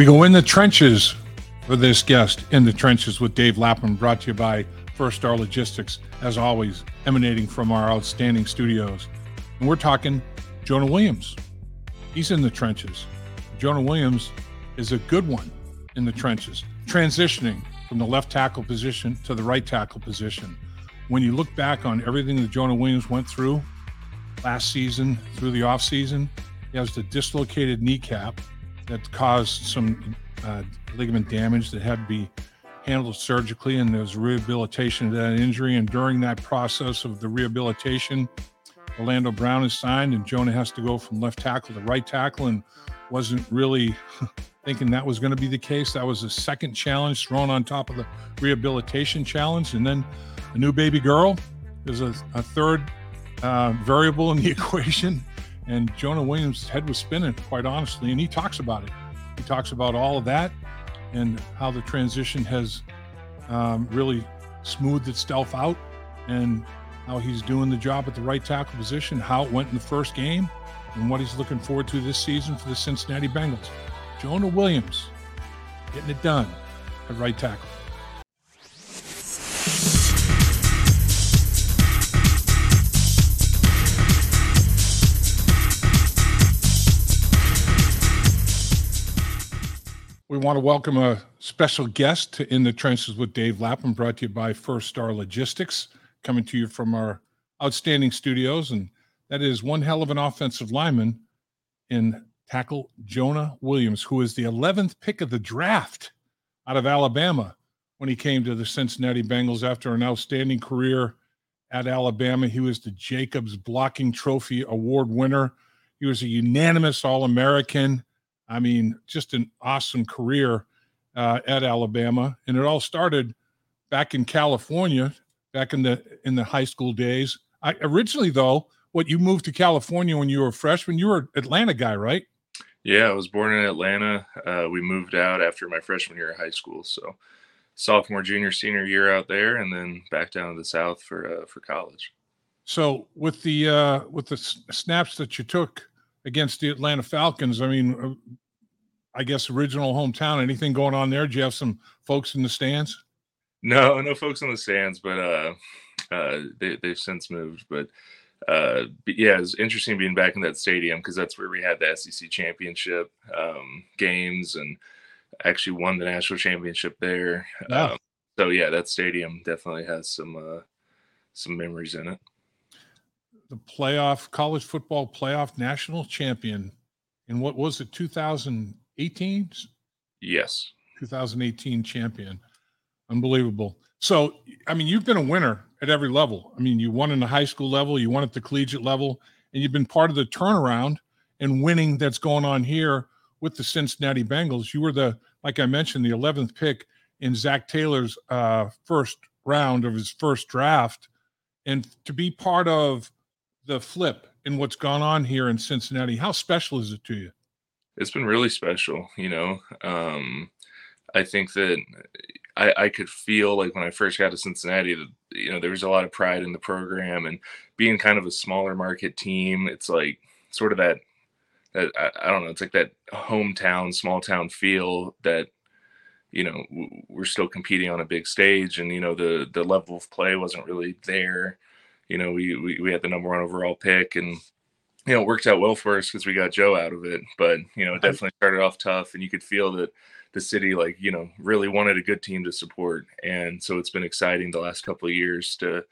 We go in the trenches for this guest, In the Trenches with Dave Lapham, brought to you by First Star Logistics, as always, emanating from our outstanding studios. And we're talking Jonah Williams. He's in the trenches. Jonah Williams is a good one in the trenches, transitioning from the left tackle position to the right tackle position. When you look back on everything that Jonah Williams went through last season, through the offseason, he has the dislocated kneecap that caused some uh, ligament damage that had to be handled surgically, and there was rehabilitation of that injury. And during that process of the rehabilitation, Orlando Brown is signed, and Jonah has to go from left tackle to right tackle, and wasn't really thinking that was going to be the case. That was a second challenge thrown on top of the rehabilitation challenge, and then a new baby girl is a, a third uh, variable in the equation. And Jonah Williams' head was spinning, quite honestly, and he talks about it. He talks about all of that and how the transition has um, really smoothed itself out and how he's doing the job at the right tackle position, how it went in the first game, and what he's looking forward to this season for the Cincinnati Bengals. Jonah Williams getting it done at right tackle. Want to welcome a special guest to In the Trenches with Dave Lapham, brought to you by First Star Logistics, coming to you from our outstanding studios. And that is one hell of an offensive lineman in tackle Jonah Williams, who is the 11th pick of the draft out of Alabama when he came to the Cincinnati Bengals after an outstanding career at Alabama. He was the Jacobs Blocking Trophy Award winner. He was a unanimous All American. I mean, just an awesome career uh, at Alabama, and it all started back in California, back in the in the high school days. I originally though, what you moved to California when you were a freshman. You were Atlanta guy, right? Yeah, I was born in Atlanta. Uh, we moved out after my freshman year of high school, so sophomore, junior, senior year out there, and then back down to the south for uh, for college. So with the uh, with the snaps that you took against the Atlanta Falcons. I mean, uh, I guess original hometown. Anything going on there? Do you have some folks in the stands? No, no folks in the stands, but uh, uh, they they've since moved. But uh, but yeah, it's interesting being back in that stadium because that's where we had the SEC championship um, games and actually won the national championship there. Um, so yeah, that stadium definitely has some uh, some memories in it the playoff college football playoff national champion in what was it 2018 yes. 2018 champion. Unbelievable. So i mean you've been a winner at every level. I mean you won in the high school level you won at the collegiate level and you've been part of the turnaround and winning that's going on here with the cincinnati bengals. You were the like i mentioned the 11th pick in Zac taylor's uh, first round of his first draft. And to be part of the flip in what's gone on here in Cincinnati. How special is it to you? It's been really special, you know. Um, I think that I, I could feel like when I first got to Cincinnati that you know there was a lot of pride in the program and being kind of a smaller market team. It's like sort of that that I, I don't know. It's like that hometown, small town feel that you know we're still competing on a big stage, and you know the the level of play wasn't really there you know, we, we, we had the number one overall pick and, you know, it worked out well for us because we got Joe out of it. But, you know, it definitely started off tough and you could feel that the city, like, you know, really wanted a good team to support. And so it's been exciting the last couple of years to,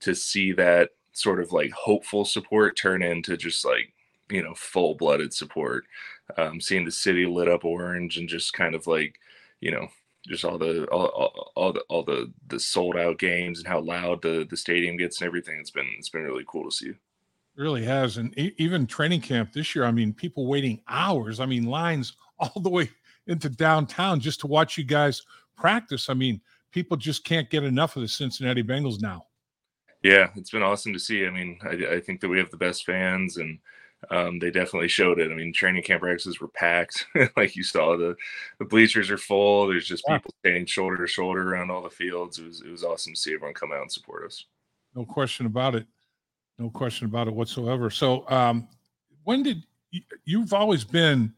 to see that sort of like hopeful support turn into just like, you know, full blooded support. Um, seeing the city lit up orange and just kind of like, you know, just all the all, all, all, the all the the sold out games and how loud the the stadium gets and everything. It's been it's been really cool to see. Really has, and even training camp this year. I mean, people waiting hours. I mean, lines all the way into downtown just to watch you guys practice. I mean, people just can't get enough of the Cincinnati Bengals now. Yeah, it's been awesome to see. I mean, I, I think that we have the best fans and um, they definitely showed it. I mean, training camp practices were packed. like you saw, the the bleachers are full. There's just yeah. people standing shoulder to shoulder around all the fields. It was it was awesome to see everyone come out and support us. No question about it. No question about it whatsoever. So, um, when did you, you've always been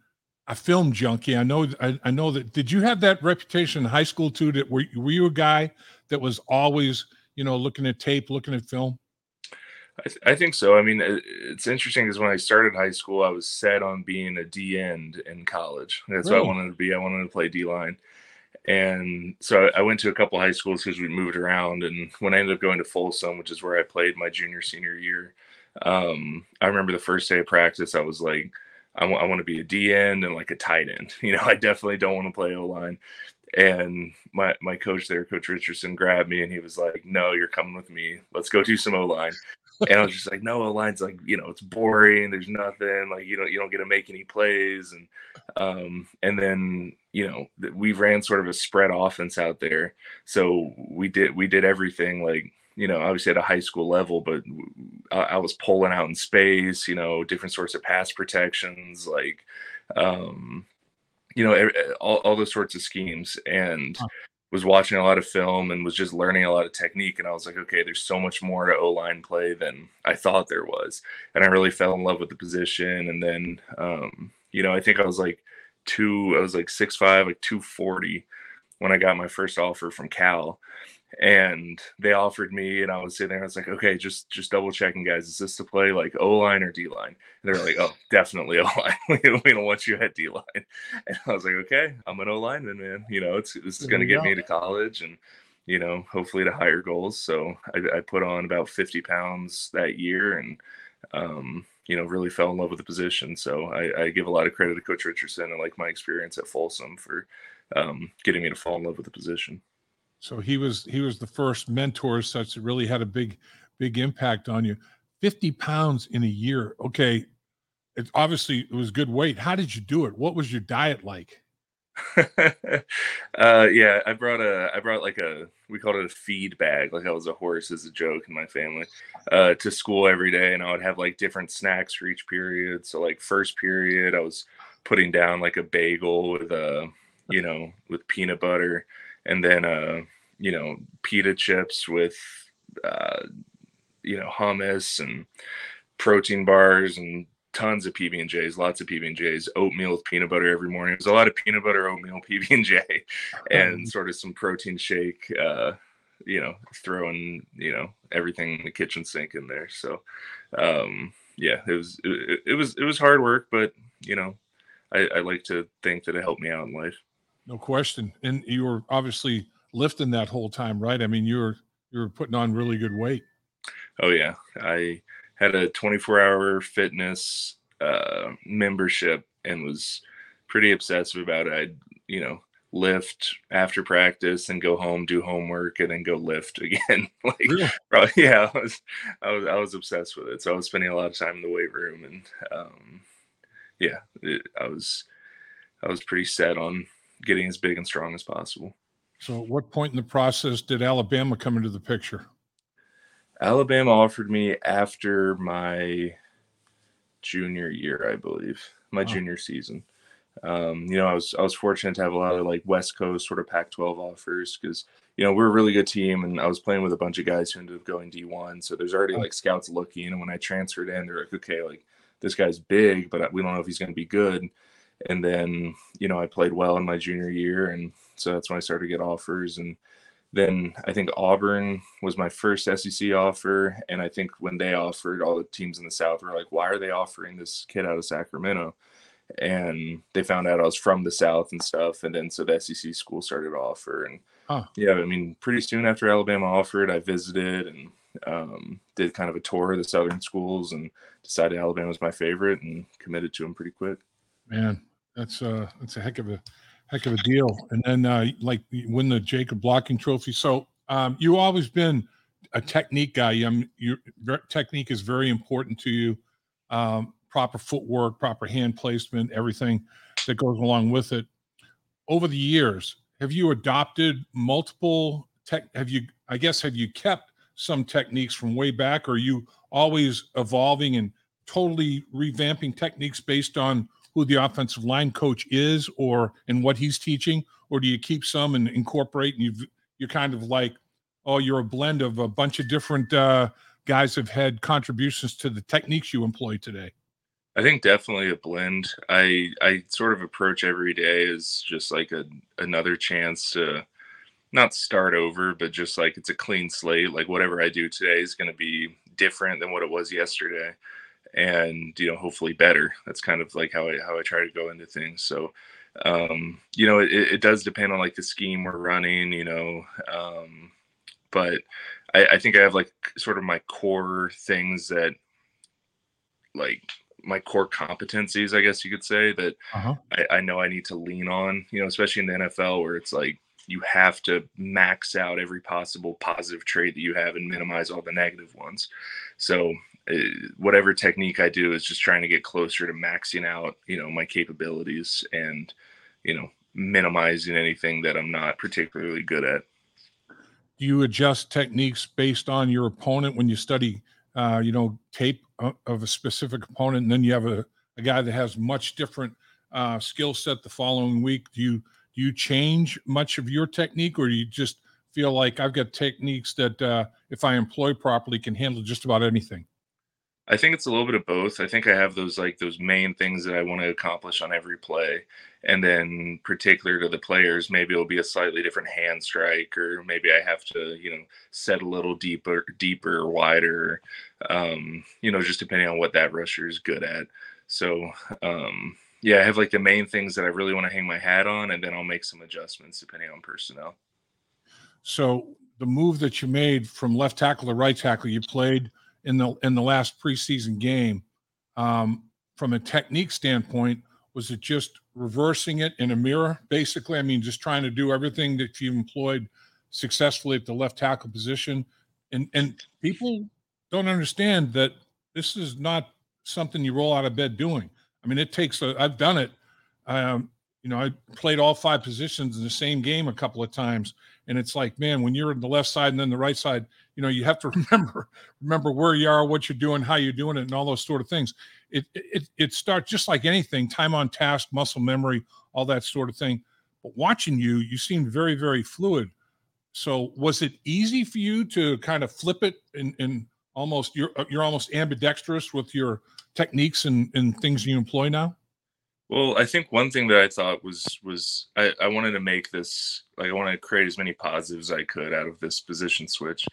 a film junkie. I know. I, I, know that. Did you have that reputation in high school too? That were, were you a guy that was always, you know, looking at tape, looking at film? I, th- I think so. I mean, it, it's interesting because when I started high school, I was set on being a D end in college. That's really? what I wanted to be. I wanted to play D line. And so I went to a couple high schools because we moved around. And when I ended up going to Folsom, which is where I played my junior, senior year, um, I remember the first day of practice, I was like, I, w- I want to be a D end and like a tight end. You know, I definitely don't want to play O line. And my my coach there, Coach Richardson, grabbed me and he was like, "No, you're coming with me. Let's go do some O line." and I was just like, "No, O line's like you know it's boring. There's nothing like you don't you don't get to make any plays." And um and then you know we ran sort of a spread offense out there, so we did we did everything like you know, obviously at a high school level, but I, I was pulling out in space, you know, different sorts of pass protections, like, um, you know, all, all those sorts of schemes. And was watching a lot of film and was just learning a lot of technique. And I was like, okay, there's so much more to O line play than I thought there was. And I really fell in love with the position. And then, um, you know, I think I was like two, I was like six five, like 240 when I got my first offer from Cal. And they offered me and i was sitting there i was like okay just just double checking guys. Is this to play like o line or d line they're like oh definitely o line we don't want you at d line and i was like okay i'm an o lineman man. You know it's this is going to get me to college and you know hopefully to higher goals. So I, I put on about 50 pounds that year and um, you know really fell in love with the position so I, I give a lot of credit to coach richardson and like my experience at folsom for um, getting me to fall in love with the position so he was he was the first mentor such that really had a big big impact on you. 50 pounds in a year. Okay. It obviously it was good weight. How did you do it? What was your diet like? uh yeah, I brought a I brought like a we called it a feed bag, like I was a horse as a joke in my family, uh to school every day and I would have like different snacks for each period. So like first period I was putting down like a bagel with a uh, you know, with peanut butter and then uh, you know pita chips with uh, you know hummus and protein bars and tons of PB and J's, lots of PB and J's, oatmeal with peanut butter every morning. It was a lot of peanut butter, oatmeal, PB and J, and sort of some protein shake. Uh, you know, throwing you know everything in the kitchen sink in there. So, um, yeah, it was it, it was it was hard work, but you know, I, I like to think that it helped me out in life. No question. And you were obviously lifting that whole time, right? I mean, you were you were putting on really good weight. Oh yeah, I had a 24 hour fitness uh, membership and was pretty obsessive about it. I'd you know lift after practice and go home, do homework, and then go lift again. like, really? probably, yeah, I was, I was, I was obsessed with it. So I was spending a lot of time in the weight room, and um, yeah, it, I was, I was pretty set on getting as big and strong as possible. So, at what point in the process did Alabama come into the picture? Alabama offered me after my junior year, I believe, my oh. junior season. Um, you know, I was I was fortunate to have a lot of like West Coast sort of Pac-12 offers because you know we're a really good team, and I was playing with a bunch of guys who ended up going D1. So there's already like scouts looking, and when I transferred in, they're like, okay, like this guy's big, but we don't know if he's going to be good and then you know I played well in my junior year, and so that's when I started to get offers. And then I think Auburn was my first SEC offer, and I think when they offered, all the teams in the South were like, "Why are they offering this kid out of Sacramento?" And they found out I was from the South and stuff, and then so the SEC school started to offer, and huh. yeah, I mean, pretty soon after Alabama offered, I visited and um, did kind of a tour of the Southern schools, and decided Alabama was my favorite, and committed to them pretty quick. Man, that's uh that's a heck of a heck of a deal. And then uh like win the Jacob Blocking Trophy. So um you always been a technique guy. Um, your technique is very important to you. Um, proper footwork, proper hand placement, everything that goes along with it. Over the years, have you adopted multiple tech? Have you, I guess, have you kept some techniques from way back? Or are you always evolving and totally revamping techniques based on who the offensive line coach is or and what he's teaching, or do you keep some and incorporate and you you're kind of like, oh, you're a blend of a bunch of different uh, guys have had contributions to the techniques you employ today? I think definitely a blend. I I sort of approach every day as just like a another chance to not start over, but just like it's a clean slate. Like whatever I do today is going to be different than what it was yesterday, and you know hopefully better. That's kind of like how I how I try to go into things. So um, you know it, it does depend on like the scheme we're running. You know, um, but I, I think I have like sort of my core things that like my core competencies, I guess you could say that uh-huh. I, I, know I need to lean on, you know, especially in the NFL where it's like you have to max out every possible positive trait that you have and minimize all the negative ones. So whatever technique I do is just trying to get closer to maxing out, you know, my capabilities and, you know, minimizing anything that I'm not particularly good at. Do you adjust techniques based on your opponent when you study, uh, you know, tape of a specific opponent, and then you have a, a guy that has much different uh, skill set the following week? Do you do you change much of your technique, or do you just feel like I've got techniques that uh, if I employ properly can handle just about anything? I think it's a little bit of both. I think I have those like those main things that I want to accomplish on every play. And then particular to the players, maybe it'll be a slightly different hand strike, or maybe I have to, you know, set a little deeper, deeper, wider, um, you know, just depending on what that rusher is good at. So um yeah, I have like the main things that I really want to hang my hat on, and then I'll make some adjustments depending on personnel. So the move that you made from left tackle to right tackle, you played in the in the last preseason game. Um, from a technique standpoint, was it just reversing it in a mirror, basically? I mean, just trying to do everything that you employed successfully at the left tackle position, and and people don't understand that this is not something you roll out of bed doing. I mean, it takes. i have done it. Um, you know, I played all five positions in the same game a couple of times, and it's like, man, when you're on the left side and then the right side, you know, you have to remember remember where you are, what you're doing, how you're doing it, and all those sort of things. It it it starts just like anything, time on task, muscle memory, all that sort of thing. But watching you, you seemed very very fluid. So was it easy for you to kind of flip it and and almost you're you're almost ambidextrous with your techniques and and things you employ now? Well, I think one thing that I thought was was I, I wanted to make this like I wanted to create as many positives I could out of this position switch.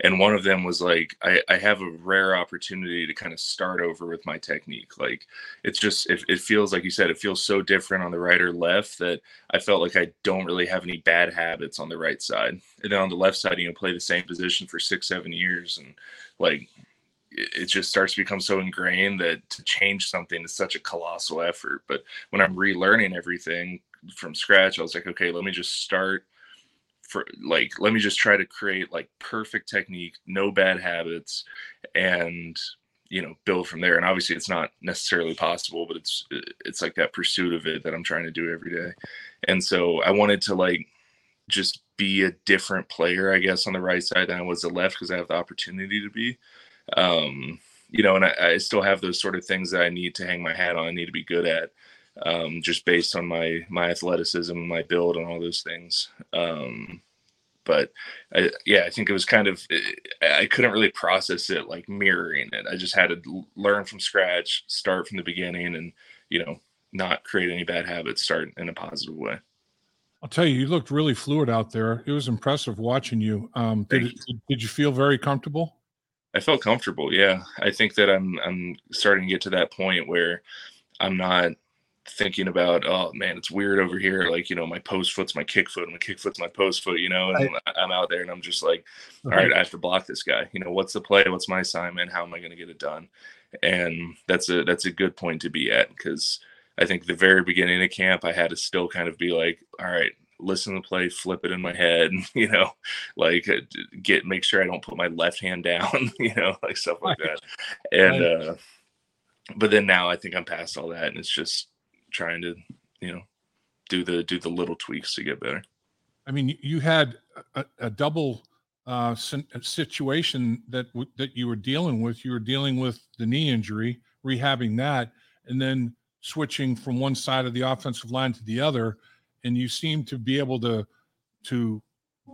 And one of them was like I, I have a rare opportunity to kind of start over with my technique. Like it's just it, it feels like you said, it feels so different on the right or left that I felt like I don't really have any bad habits on the right side. And then on the left side, you know, play the same position for six, seven years and like it just starts to become so ingrained that to change something is such a colossal effort. But when I'm relearning everything from scratch, I was like, okay, let me just start for like, let me just try to create like perfect technique, no bad habits, and you know build from there. And obviously it's not necessarily possible but it's it's like that pursuit of it that i'm trying to do every day. And so i wanted to like just be a different player i guess on the right side than i was the left because i have the opportunity to be um, you know, and I, I, still have those sort of things that I need to hang my hat on, I need to be good at, um, just based on my my athleticism, my build, and all those things. Um, but I, yeah, I think it was kind of I couldn't really process it like mirroring it. I just had to learn from scratch, start from the beginning, and you know, not create any bad habits. Start in a positive way. I'll tell you, you looked really fluid out there. It was impressive watching you. Um, did, it, did you feel very comfortable? I felt comfortable. Yeah, I think that I'm I'm starting to get to that point where I'm not thinking about oh man it's weird over here like you know my post foot's my kick foot and my kick foot's my post foot you know and right. i'm out there and i'm just like all right i have to block this guy. You know what's the play? What's my assignment? How am i going to get it done? And that's a that's a good point to be at because i think the very beginning of camp i had to still kind of be like all right listen to the play, flip it in my head, you know, like uh, get make sure I don't put my left hand down, you know, like stuff like that. And uh but then now I think I'm past all that and it's just trying to, you know, do the do the little tweaks to get better. I mean, you had a, a double uh, situation that w- that you were dealing with. You were dealing with the knee injury, rehabbing that, and then switching from one side of the offensive line to the other and you seem to be able to to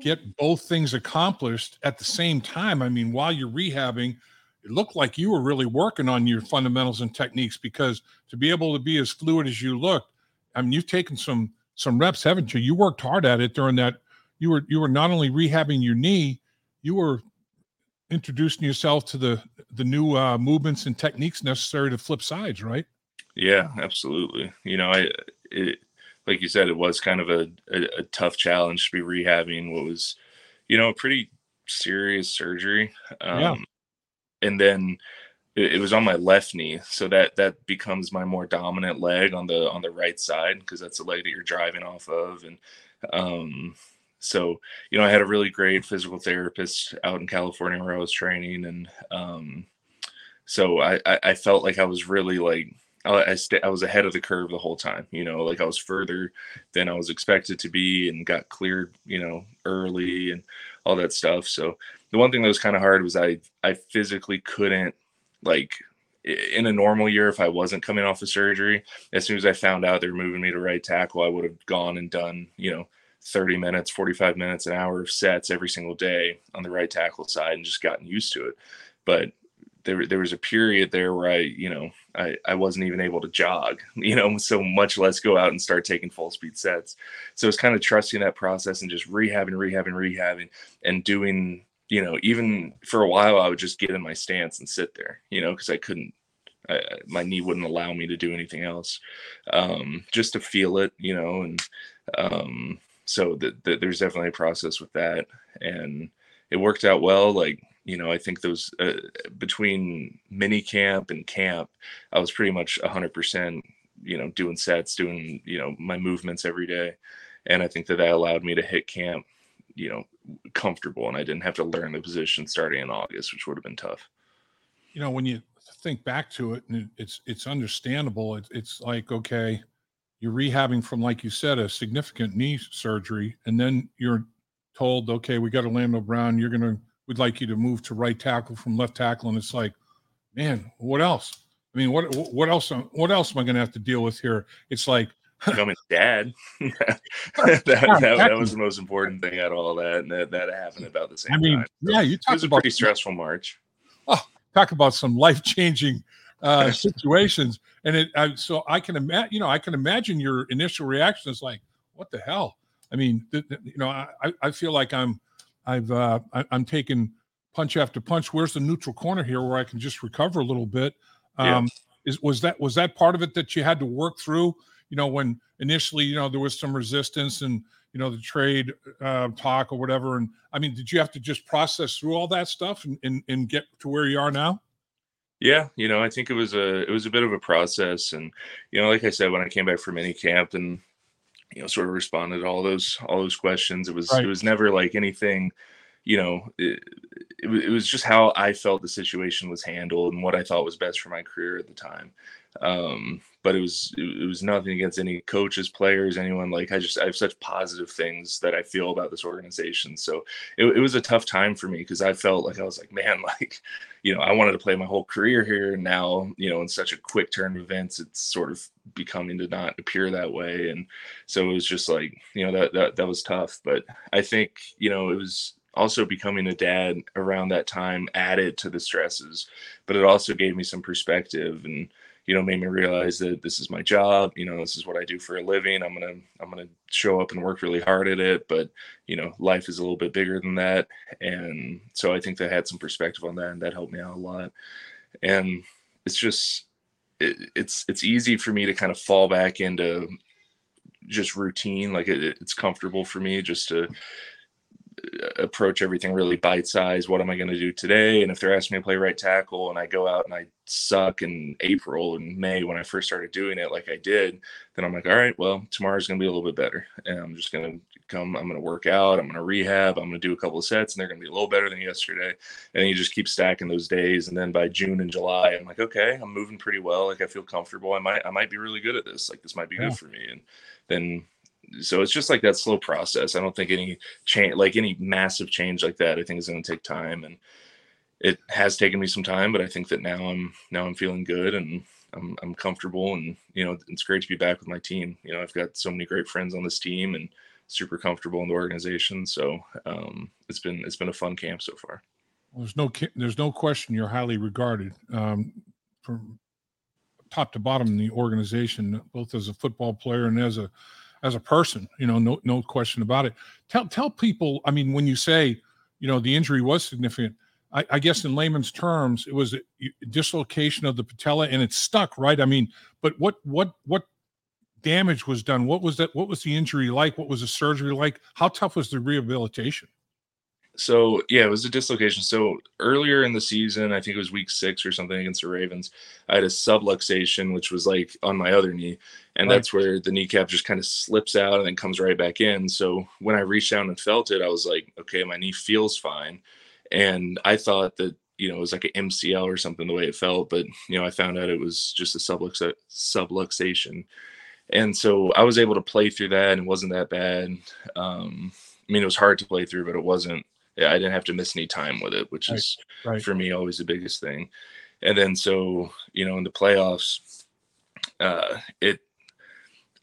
get both things accomplished at the same time. I mean, while you're rehabbing, it looked like you were really working on your fundamentals and techniques because to be able to be as fluid as you look, I mean, you've taken some some reps, haven't you? You worked hard at it during that. You were you were not only rehabbing your knee, you were introducing yourself to the the new uh, movements and techniques necessary to flip sides, right? Yeah, absolutely. You know, I it, like you said, it was kind of a, a, a tough challenge to be rehabbing what was, you know, a pretty serious surgery. Um, yeah. And then it, it, was on my left knee, so that that becomes my more dominant leg on the on the right side because that's the leg that you're driving off of, and um, so you know, I had a really great physical therapist out in California where I was training, and um, so I, I I felt like I was really like I, st- I was ahead of the curve the whole time. You know, like I was further than I was expected to be, and got cleared. You know, early and all that stuff. So the one thing that was kind of hard was I I physically couldn't like in a normal year if I wasn't coming off of surgery. As soon as I found out they were moving me to right tackle, I would have gone and done you know 30 minutes, 45 minutes, an hour of sets every single day on the right tackle side and just gotten used to it. But there, there was a period there where I, you know, I, I wasn't even able to jog, you know, so much less go out and start taking full speed sets. So it's kind of trusting that process and just rehabbing, rehabbing, rehabbing, and doing, you know, even for a while, I would just get in my stance and sit there, you know, because I couldn't, I, my knee wouldn't allow me to do anything else, um, just to feel it, you know, and um, so the, the, there's definitely a process with that, and it worked out well. Like you know, I think those uh, between mini camp and camp, I was pretty much 100%, you know, doing sets, doing, you know, my movements every day. And I think that that allowed me to hit camp, you know, comfortable. And I didn't have to learn the position starting in August, which would have been tough. You know, when you think back to it, and it's, it's understandable. It's, it's like, okay, you're rehabbing from, like you said, a significant knee surgery. And then you're told, okay, we got Orlando Brown, you're going to, we'd like you to move to right tackle from left tackle, and it's like, man, what else? I mean, what what else? What else am I going to have to deal with here? It's like becoming dad. that, that, that, was the most important thing out of all that, and that, that happened about the same. I mean, time. yeah, you talked it was a about pretty stressful March. Oh, talk about some life changing uh, situations, and it. I, so I can imagine, you know, I can imagine your initial reaction is like, "What the hell?" I mean, th- th- you know, I I feel like I'm I've uh, I, am taking punch after punch. Where's the neutral corner here where I can just recover a little bit? Um, Is was that was that part of it that you had to work through? You know, when initially you know there was some resistance and you know the trade uh, talk or whatever. And I mean, did you have to just process through all that stuff and, and and get to where you are now? Yeah, you know, I think it was a it was a bit of a process, and you know, like I said, when I came back from mini camp and you know sort of responded to all those all those questions it was right. it was never like anything you know it, it, it, was just how i felt the situation was handled and what i thought was best for my career at the time um, but it was it, was nothing against any coaches players anyone. Like i just i have such positive things that i feel about this organization. So it, it was a tough time for me because i felt like i was like man like you know i wanted to play my whole career here and now you know in such a quick turn of events it's sort of becoming to not appear that way. And so it was just like you know that that, that was tough. But i think you know it was also becoming a dad around that time added to the stresses but it also gave me some perspective. And you know made me realize that this is my job you know this is what i do for a living. I'm gonna i'm gonna show up and work really hard at it but you know life is a little bit bigger than that. And so i think that had some perspective on that and that helped me out a lot. And it's just it, it's it's easy for me to kind of fall back into just routine. Like it, it's comfortable for me just to approach everything really bite size. What am I going to do today? And if they're asking me to play right tackle and I go out and I suck in April and May when I first started doing it like I did, then I'm like, all right, well, tomorrow's going to be a little bit better. And I'm just going to come, I'm going to work out, I'm going to rehab, I'm going to do a couple of sets and they're going to be a little better than yesterday. And you just keep stacking those days. And then by June and July, I'm like, okay, I'm moving pretty well. Like I feel comfortable. I might, I might be really good at this. Like this might be yeah. good for me. And then so it's just like that slow process. I don't think any change, like any massive change like that, I think is going to take time, and it has taken me some time. But I think that now I'm now I'm feeling good and I'm I'm comfortable, and you know it's great to be back with my team. You know I've got so many great friends on this team and super comfortable in the organization. So um, it's been it's been a fun camp so far. Well, there's no there's no question you're highly regarded um, from top to bottom in the organization, both as a football player and as a as a person. You know, no no question about it. Tell tell people. I mean, when you say you know the injury was significant, I, I guess in layman's terms, it was a dislocation of the patella and it stuck, right? I mean, but what what what damage was done? What was that? What was the injury like? What was the surgery like? How tough was the rehabilitation? So yeah, it was a dislocation. So earlier in the season, I think it was week six or something against the Ravens, I had a subluxation, which was like on my other knee, and right. that's where the kneecap just kind of slips out and then comes right back in. So when I reached down and felt it, I was like, okay, my knee feels fine, and I thought that you know it was like an MCL or something the way it felt, but you know I found out it was just a sublux subluxation, and so I was able to play through that and it wasn't that bad. Um, I mean, it was hard to play through, but it wasn't yeah, I didn't have to miss any time with it, which right. is right. for me always the biggest thing. And then so you know in the playoffs, uh, it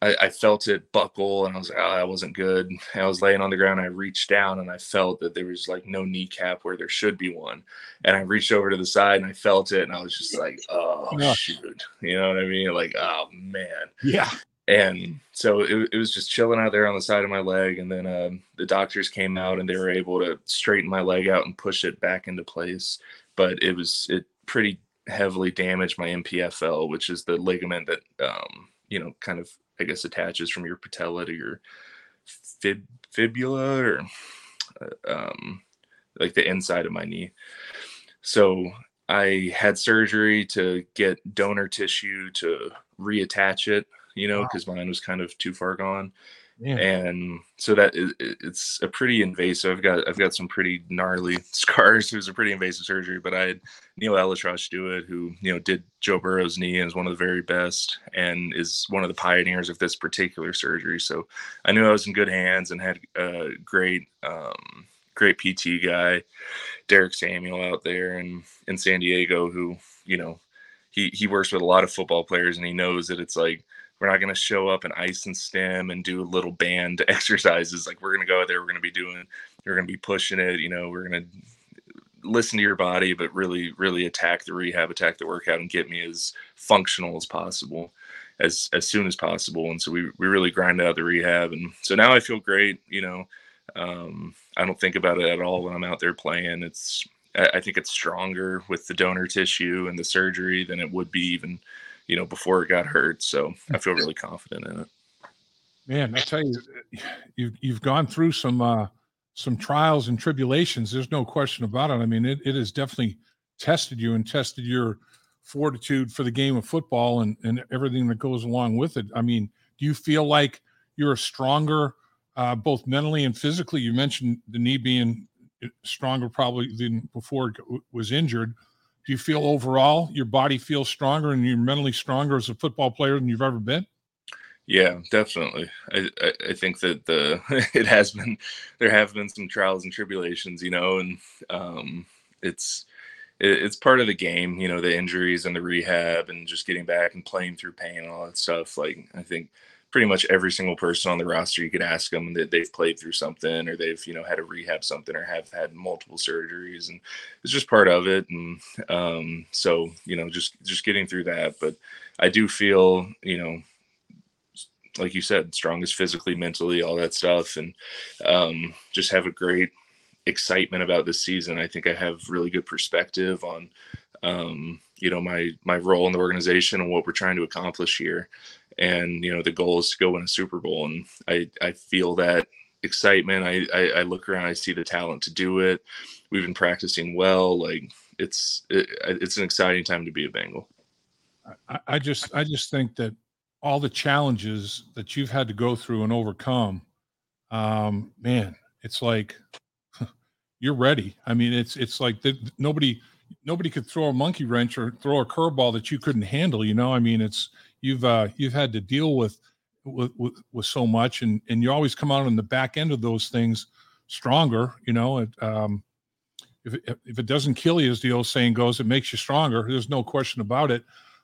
I, I, felt it buckle and I was like, oh, that wasn't good. And I was laying on the ground. I reached down and I felt that there was like no kneecap where there should be one. And I reached over to the side and I felt it and I was just like, oh, oh. shoot. You know what I mean? Like, oh man. Yeah and so it, it, was just chilling out there on the side of my leg and then uh, the doctors came out and they were able to straighten my leg out and push it back into place but it was it pretty heavily damaged my mpfl which is the ligament that um, you know kind of i guess attaches from your patella to your fib- fibula or uh, um, like the inside of my knee. So i had surgery to get donor tissue to reattach it you know, because wow. mine was kind of too far gone. Yeah. And so that it, it's a pretty invasive. I've got I've got some pretty gnarly scars. It was a pretty invasive surgery, but I had Neal ElAttrache do it, who you know did Joe Burrow's knee and is one of the very best, and is one of the pioneers of this particular surgery. So I knew I was in good hands and had a great um, great PT guy, Derek Samuel out there in in San Diego, who you know he he works with a lot of football players and he knows that it's like we're not going to show up in ice and stem and do little band exercises. Like we're going to go out there, we're going to be doing, we're going to be pushing it. You know, we're going to listen to your body, but really, really attack the rehab, attack the workout, and get me as functional as possible, as as soon as possible. And so we we really grind out the rehab, and so now I feel great. You know, um, I don't think about it at all when I'm out there playing. It's I think it's stronger with the donor tissue and the surgery than it would be even you know, before it got hurt. So I feel really confident in it. Man, I tell you, you've you've gone through some uh, some trials and tribulations. There's no question about it. I mean, it, it has definitely tested you and tested your fortitude for the game of football and, and everything that goes along with it. I mean, do you feel like you're a stronger uh, both mentally and physically? You mentioned the knee being uh, stronger probably than before it was injured do you feel overall your body feels stronger and you're mentally stronger as a football player than you've ever been? Yeah, definitely. I, I, I think that the it has been there have been some trials and tribulations, you know, and um, it's it, it's part of the game, you know, the injuries and the rehab and just getting back and playing through pain and all that stuff. Like I think pretty much every single person on the roster you could ask them that they've played through something or they've you know had to rehab something or have had multiple surgeries and it's just part of it and um, so you know just just getting through that. But i do feel you know like you said strongest physically mentally all that stuff and um, just have a great excitement about this season. I think i have really good perspective on um, you know my my role in the organization and what we're trying to accomplish here and you know the goal is to go win a super bowl and i i feel that excitement. I, I, I look around i see the talent to do it. We've been practicing well like it's it, it's an exciting time to be a bengal. I, I just i just think that all the challenges that you've had to go through and overcome um man it's like you're ready. I mean it's it's like the, nobody nobody could throw a monkey wrench or throw a curveball that you couldn't handle you know? I mean it's you've uh, you've had to deal with, with with with, so much, and and you always come out on the back end of those things stronger. You know, it, um, if it, if it doesn't kill you, as the old saying goes, it makes you stronger. There's no question about it.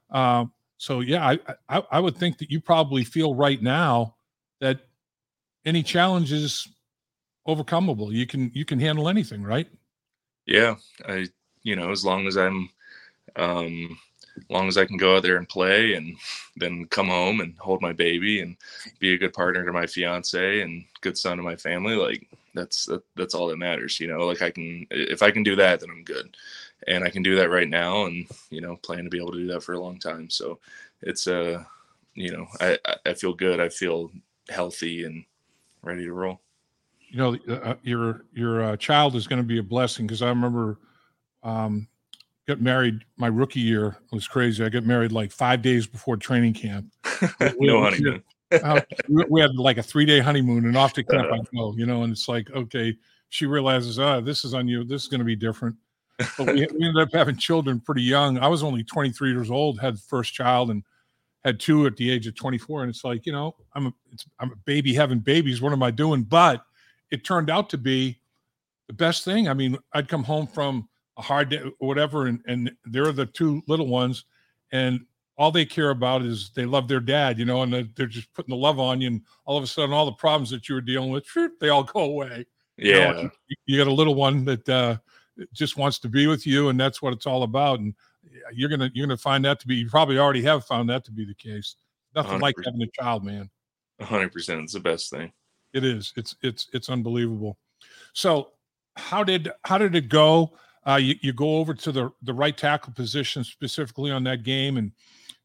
Uh, so yeah, I, I I would think that you probably feel right now that any challenge is overcomable. You can you can handle anything, right? Yeah, I you know as long as I'm um long as I can go out there and play and then come home and hold my baby and be a good partner to my fiance and good son to my family, like that's that, that's all that matters, you know. Like I can if I can do that, then I'm good, and I can do that right now, and you know, plan to be able to do that for a long time. So it's a, uh, you know, I I feel good. I feel healthy and ready to roll. You know, uh, uh your your uh, child is going to be a blessing because I remember um, got married my rookie year. It was crazy. I got married like five days before training camp. We, no honeymoon. uh, we had like a three day honeymoon and off to camp I go, you know, and it's like, okay, she realizes, ah, oh, this is on you. This is going to be different. But we, we ended up having children pretty young. I was only 23 years old, had the first child and had two at the age of 24. And it's like, you know, I'm a, I'm a baby having babies. What am I doing? But it turned out to be the best thing. I mean, I'd come home from a hard day whatever, and, and they're the two little ones, and all they care about is they love their dad, you know, and they're just putting the love on you, and all of a sudden, all the problems that you were dealing with, they all go away. Yeah, you, know, you got a little one that uh, just wants to be with you, and that's what it's all about. And you're gonna you're gonna find that to be. You probably already have found that to be the case. Nothing 100%. like having a child, man. hundred percent. It's the best thing. It is. It's it's it's unbelievable. So, how did how did it go? Uh, you, you go over to the the right tackle position specifically on that game, and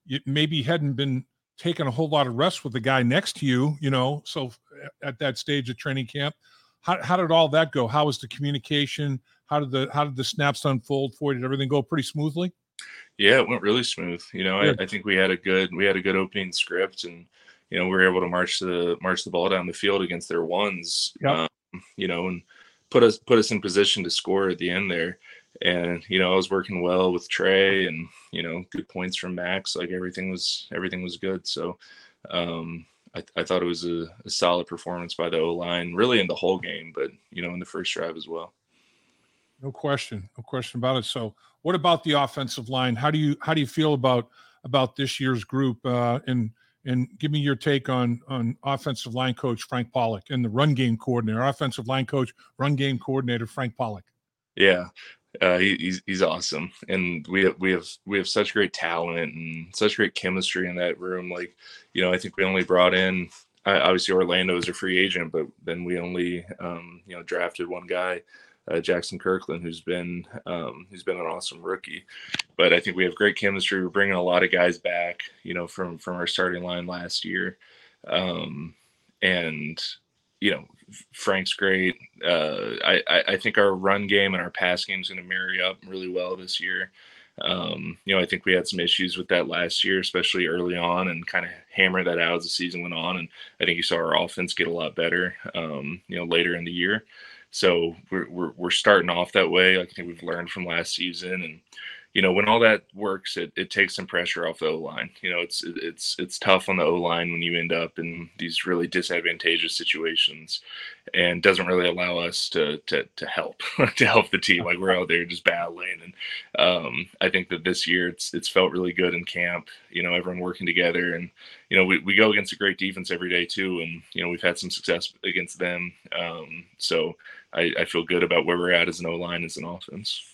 you maybe hadn't been taking a whole lot of rest with the guy next to you, you know. So at that stage of training camp, how how did all that go? How was the communication? How did the how did the snaps unfold for you? Did everything go pretty smoothly? Yeah, it went really smooth. You know, I, I, think we had a good we had a good opening script, and you know we were able to march the march the ball down the field against their ones. Yep. Um, you know, and put us put us in position to score at the end there. And you know, I was working well with Trey, and you know, good points from Max. Like everything was everything was good. So um, I, I thought it was a, a solid performance by the O line, really in the whole game, but you know, in the first drive as well. No question, no question about it. So, what about the offensive line? How do you how do you feel about about this year's group? Uh, and and give me your take on on offensive line coach Frank Pollack and the run game coordinator, offensive line coach, run game coordinator Frank Pollack. Yeah, uh, he, he's he's awesome, and we have we have we have such great talent and such great chemistry in that room. Like, you know, I think we only brought in obviously Orlando is a free agent, but then we only um, you know drafted one guy uh, Jaxson Kirkland, who's been um, who's been an awesome rookie. But I think we have great chemistry. We're bringing a lot of guys back, you know, from from our starting line last year, um, and you know Frank's great. Uh, I I think our run game and our pass game is going to marry up really well this year. Um, you know, I think we had some issues with that last year, especially early on, and kind of hammered that out as the season went on. And I think you saw our offense get a lot better, um, you know, later in the year. So we're, we're, we're starting off that way. I think we've learned from last season, and you know when all that works, it, it takes some pressure off the O line. You know, it's it's it's tough on the O line when you end up in these really disadvantageous situations, and doesn't really allow us to to to help to help the team. Like we're out there just battling, and um, I think that this year it's it's felt really good in camp. You know, everyone working together, and you know we, we go against a great defense every day too, and you know we've had some success against them. Um, so I, I feel good about where we're at as an O line as an offense.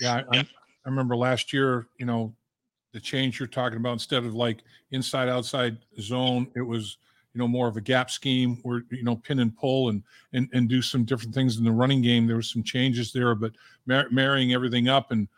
Yeah, I, I remember last year. You know, the change you're talking about instead of like inside outside zone, it was you know more of a gap scheme where you know pin and pull and and and do some different things in the running game. There was some changes there, but mar- marrying everything up and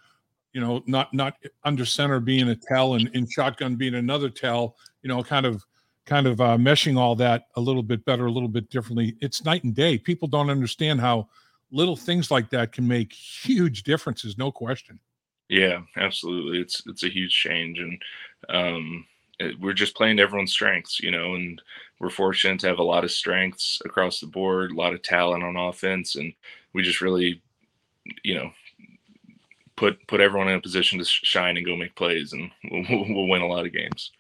you know not not under center being a tell and in shotgun being another tell. You know, kind of kind of uh, meshing all that a little bit better, a little bit differently. It's night and day. People don't understand how little things like that can make huge differences. No question. Yeah, absolutely. It's it's a huge change, and um, it, we're just playing to everyone's strengths, you know. And we're fortunate to have a lot of strengths across the board, a lot of talent on offense, and we just really, you know, put put everyone in a position to shine and go make plays, and we'll, we'll win a lot of games.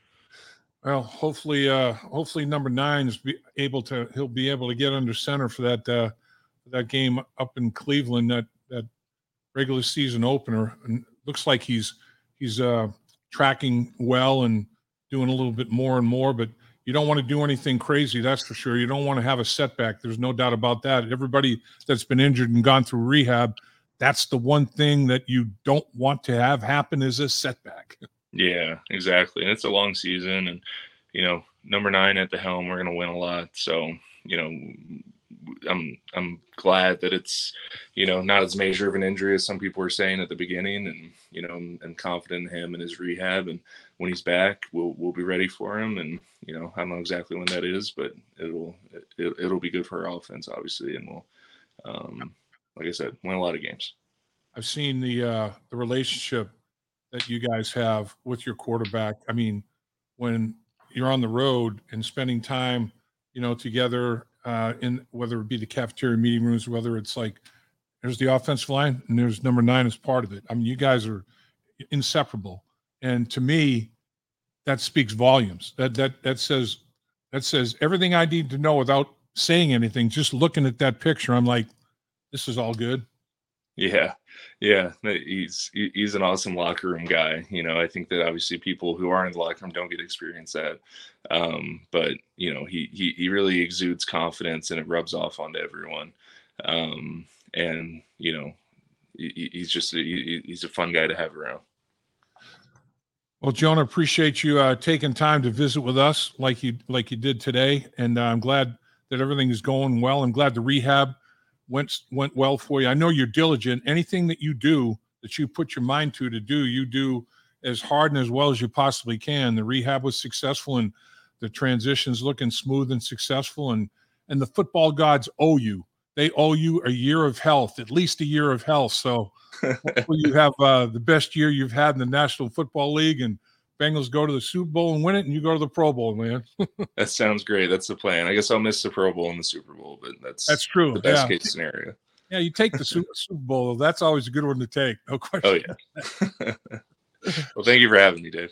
Well, hopefully, uh, hopefully number nine is be able to. He'll be able to get under center for that uh, that game up in Cleveland. That that regular season opener. Looks like he's he's uh, tracking well and doing a little bit more and more. But you don't want to do anything crazy, that's for sure. You don't want to have a setback. There's no doubt about that. Everybody that's been injured and gone through rehab, that's the one thing that you don't want to have happen is a setback. Yeah, exactly. And it's a long season and you know, number 9 at the helm, we're going to win a lot. So, you know, I'm I'm glad that it's you know not as major of an injury as some people were saying at the beginning, and you know I'm, confident in him and his rehab, and when he's back, we'll we'll be ready for him, and you know I don't know exactly when that is, but it'll it, it'll be good for our offense, obviously, and we'll um, like I said, win a lot of games. I've seen the uh, the relationship that you guys have with your quarterback. I mean, when you're on the road and spending time, you know, together uh, in whether it be the cafeteria meeting rooms, whether it's like there's the offensive line and there's number nine as part of it. I mean, you guys are inseparable, and to me, that speaks volumes. That that that says that says everything I need to know without saying anything. Just looking at that picture, I'm like, this is all good. Yeah, yeah, he's he's an awesome locker room guy. You know, I think that obviously people who aren't in the locker room don't get experience that, um, but you know, he, he he really exudes confidence and it rubs off onto everyone. Um, and you know, he, he's just a, he, he's a fun guy to have around. Well, Jonah, appreciate you uh, taking time to visit with us like you like you did today, and uh, I'm glad that everything is going well. I'm glad the rehab went went well for you. I know you're diligent. Anything that you do that you put your mind to to do, you do as hard and as well as you possibly can. The rehab was successful and the transitions looking smooth and successful and and the football gods owe you. They owe you a year of health, at least a year of health. So you have uh, the best year you've had in the National Football League and Bengals go to the Super Bowl and win it, and you go to the Pro Bowl, man. that sounds great. That's the plan. I guess I'll miss the Pro Bowl and the Super Bowl, but that's that's true. The best yeah. case scenario. Yeah, you take the Super, Bowl. That's always a good one to take. No question. Oh yeah. well, thank you for having me, Dave.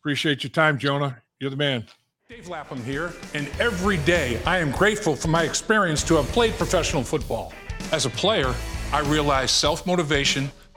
Appreciate your time, Jonah. You're the man. Dave Lapham here, and every day I am grateful for my experience to have played professional football. As a player, I realized self motivation